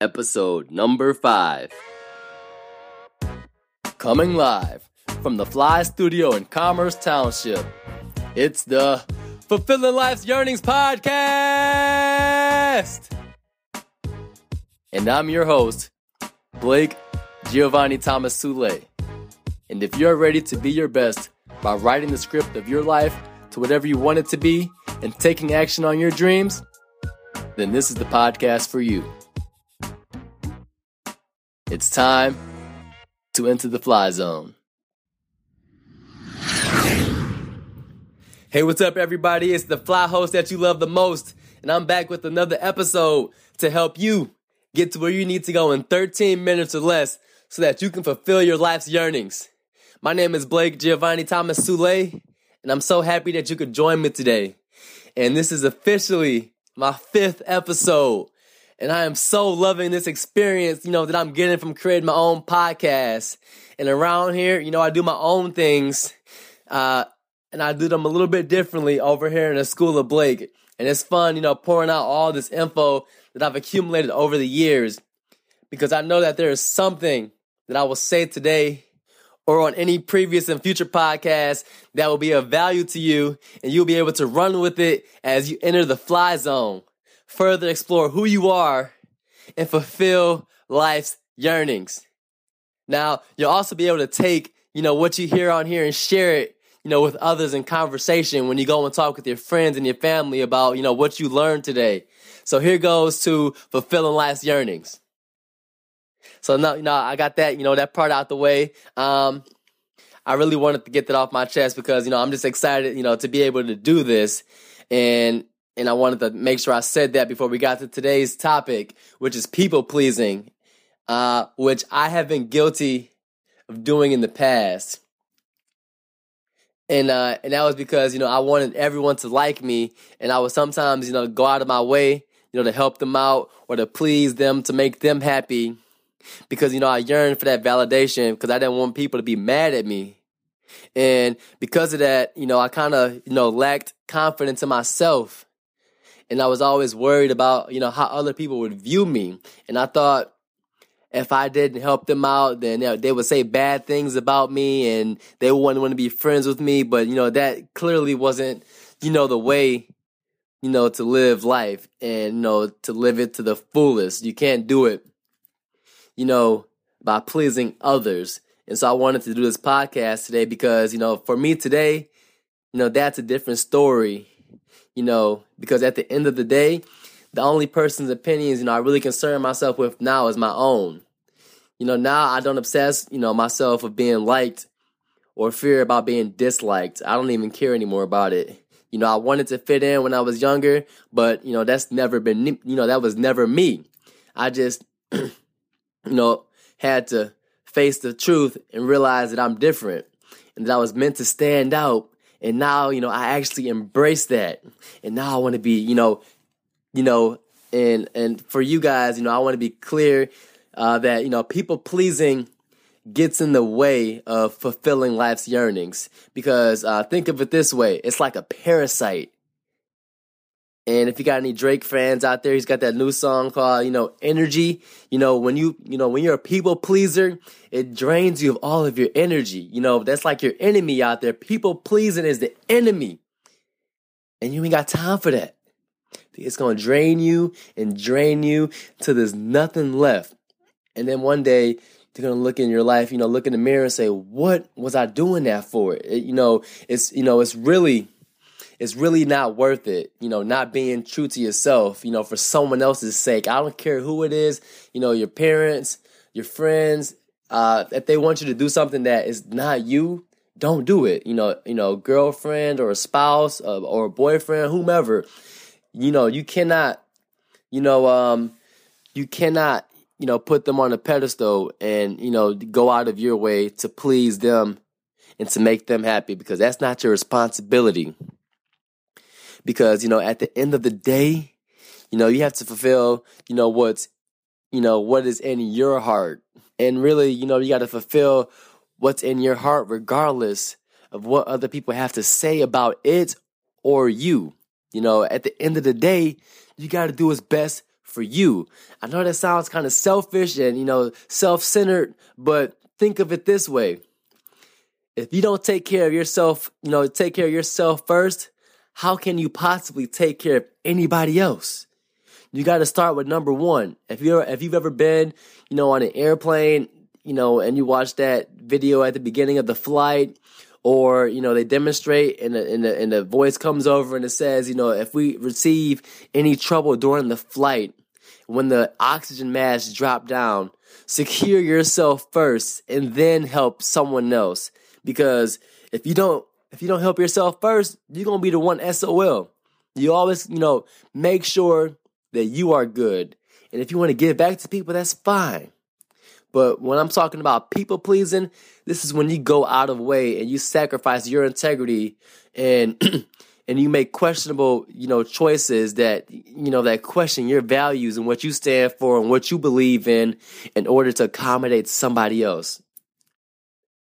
episode number five. Coming live from the Fly Studio in Commerce Township, it's the Fulfilling Life's Yearnings Podcast! And I'm your host, Blake Giovanni Thomas Sule. And if you're ready to be your best by writing the script of your life to whatever you want it to be and taking action on your dreams, then this is the podcast for you. It's time to enter the fly zone. Hey, what's up, everybody? It's the fly host that you love the most, and I'm back with another episode to help you get to where you need to go in 13 minutes or less so that you can fulfill your life's yearnings. My name is Blake Giovanni Thomas Sule, and I'm so happy that you could join me today. And this is officially my fifth episode. And I am so loving this experience, you know, that I'm getting from creating my own podcast. And around here, you know, I do my own things. Uh, and I do them a little bit differently over here in the School of Blake. And it's fun, you know, pouring out all this info that I've accumulated over the years because I know that there is something that I will say today or on any previous and future podcast that will be of value to you and you'll be able to run with it as you enter the fly zone, further explore who you are and fulfill life's yearnings. Now, you'll also be able to take, you know, what you hear on here and share it, you know, with others in conversation when you go and talk with your friends and your family about, you know, what you learned today. So here goes to fulfilling life's yearnings. So now, you know, I got that, you know, that part out the way. Um, I really wanted to get that off my chest because, you know, I'm just excited, you know, to be able to do this. And, and I wanted to make sure I said that before we got to today's topic, which is people pleasing, uh, which I have been guilty of doing in the past. And, uh, and that was because, you know, I wanted everyone to like me and I would sometimes, you know, go out of my way, you know, to help them out or to please them, to make them happy because you know I yearned for that validation because I didn't want people to be mad at me. And because of that, you know, I kind of, you know, lacked confidence in myself. And I was always worried about, you know, how other people would view me. And I thought if I didn't help them out, then they would say bad things about me and they wouldn't want to be friends with me. But, you know, that clearly wasn't, you know, the way, you know, to live life and, you know, to live it to the fullest. You can't do it you know, by pleasing others. And so I wanted to do this podcast today because, you know, for me today, you know, that's a different story, you know, because at the end of the day, the only person's opinions, you know, I really concern myself with now is my own. You know, now I don't obsess, you know, myself of being liked or fear about being disliked. I don't even care anymore about it. You know, I wanted to fit in when I was younger, but, you know, that's never been, you know, that was never me. I just, you know, had to face the truth and realize that I'm different and that I was meant to stand out. And now, you know, I actually embrace that. And now I want to be, you know, you know, and and for you guys, you know, I want to be clear uh, that you know, people pleasing gets in the way of fulfilling life's yearnings. Because uh, think of it this way: it's like a parasite. And if you got any Drake fans out there, he's got that new song called, you know, Energy. You know, when you, you know, when you're a people pleaser, it drains you of all of your energy. You know, that's like your enemy out there. People pleasing is the enemy. And you ain't got time for that. It's going to drain you and drain you till there's nothing left. And then one day, you're going to look in your life, you know, look in the mirror and say, what was I doing that for? It, you know, it's, you know, it's really, it's really not worth it, you know, not being true to yourself, you know, for someone else's sake. I don't care who it is, you know, your parents, your friends, uh, if they want you to do something that is not you, don't do it. You know, you know, girlfriend or a spouse uh, or a boyfriend, whomever. You know, you cannot, you know, um, you cannot, you know, put them on a pedestal and you know go out of your way to please them and to make them happy because that's not your responsibility because you know at the end of the day you know you have to fulfill you know what's you know what is in your heart and really you know you got to fulfill what's in your heart regardless of what other people have to say about it or you you know at the end of the day you got to do what's best for you. I know that sounds kind of selfish and, you know, self centered, but think of it this way. If you don't take care of yourself, you know, take care of yourself first, how can you possibly take care of anybody else? You got to start with number one. If you're, if you've ever been, you know, on an airplane, you know, and you watch that video at the beginning of the flight, or you know they demonstrate and the, and the, and the voice comes over and it says you know if we receive any trouble during the flight when the oxygen masks drop down secure yourself first and then help someone else because if you don't if you don't help yourself first you're going to be the one SOL you always you know make sure that you are good. And if you want to give back to people that's fine. But when I'm talking about people pleasing, this is when you go out of way and you sacrifice your integrity and and you make questionable, you know, choices that you know that question your values and what you stand for and what you believe in in order to accommodate somebody else.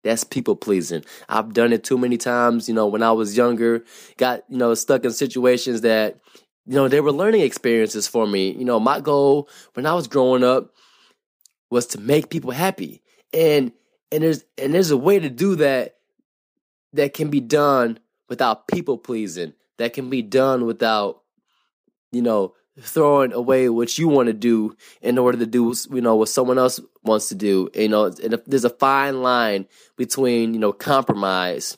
That's people pleasing. I've done it too many times, you know, when I was younger, got, you know, stuck in situations that you know, they were learning experiences for me. You know, my goal when I was growing up was to make people happy. And and there's and there's a way to do that that can be done without people pleasing. That can be done without you know throwing away what you want to do in order to do you know what someone else wants to do. You know, and there's a fine line between you know compromise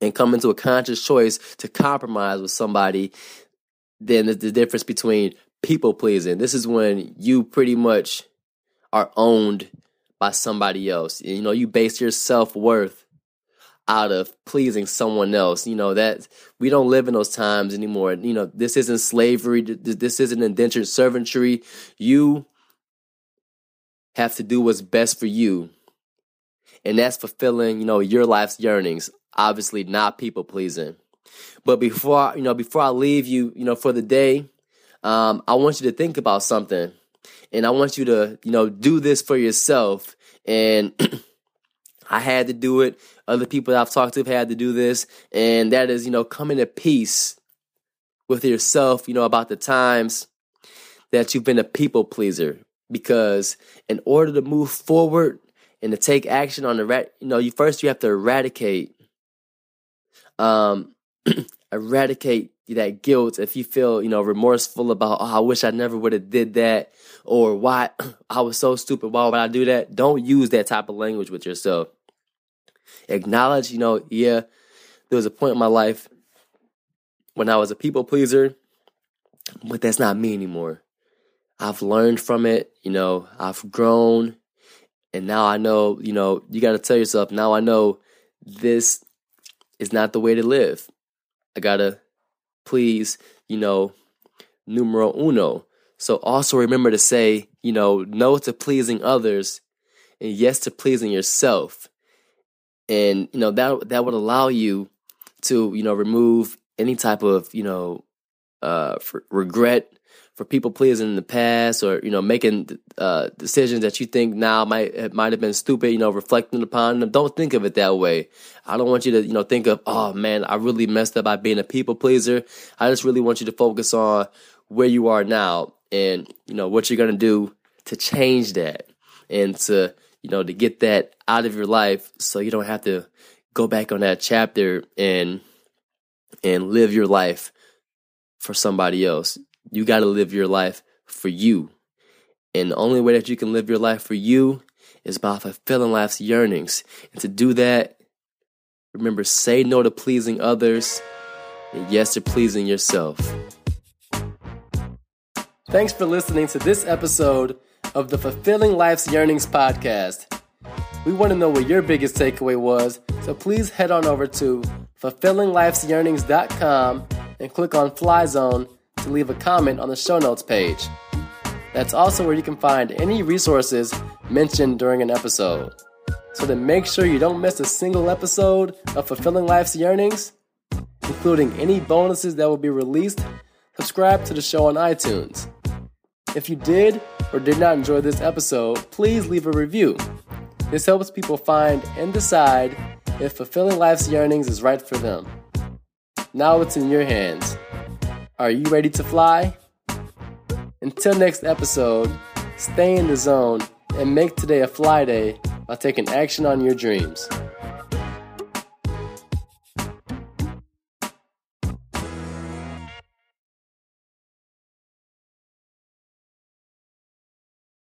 and coming to a conscious choice to compromise with somebody. Then the difference between people pleasing. This is when you pretty much are owned by somebody else. You know, you base your self worth out of pleasing someone else. You know, that we don't live in those times anymore. You know, this isn't slavery, this isn't indentured servantry. You have to do what's best for you. And that's fulfilling, you know, your life's yearnings. Obviously not people pleasing. But before, you know, before I leave you, you know, for the day, um, I want you to think about something and I want you to, you know, do this for yourself. And I had to do it. Other people I've talked to have had to do this, and that is, you know, coming to peace with yourself, you know, about the times that you've been a people pleaser. Because in order to move forward and to take action on the, rat, you know, you first you have to eradicate, um, eradicate that guilt, if you feel, you know, remorseful about, oh, I wish I never would have did that, or why I was so stupid, why would I do that? Don't use that type of language with yourself. Acknowledge, you know, yeah, there was a point in my life when I was a people pleaser, but that's not me anymore. I've learned from it, you know, I've grown, and now I know, you know, you got to tell yourself, now I know this is not the way to live. I got to please, you know, numero uno. So also remember to say, you know, no to pleasing others and yes to pleasing yourself. And, you know, that that would allow you to, you know, remove any type of, you know, uh, regret for people pleasing in the past or you know making uh, decisions that you think now might might have been stupid you know reflecting upon them. Don't think of it that way. I don't want you to you know think of oh man i really messed up by being a people pleaser. I just really want you to focus on where you are now and you know what you're going to do to change that and to you know to get that out of your life so you don't have to go back on that chapter and and live your life for somebody else you got to live your life for you. And the only way that you can live your life for you is by fulfilling life's yearnings. And to do that, remember say no to pleasing others and yes to pleasing yourself. Thanks for listening to this episode of the Fulfilling Life's Yearnings podcast. We want to know what your biggest takeaway was, so please head on over to fulfillinglifesyearnings.com and click on Fly Zone to leave a comment on the show notes page. That's also where you can find any resources mentioned during an episode. So then make sure you don't miss a single episode of Fulfilling Life's Yearnings, including any bonuses that will be released. Subscribe to the show on iTunes. If you did or did not enjoy this episode, please leave a review. This helps people find and decide if Fulfilling Life's Yearnings is right for them. Now it's in your hands. Are you ready to fly? Until next episode, stay in the zone and make today a fly day by taking action on your dreams.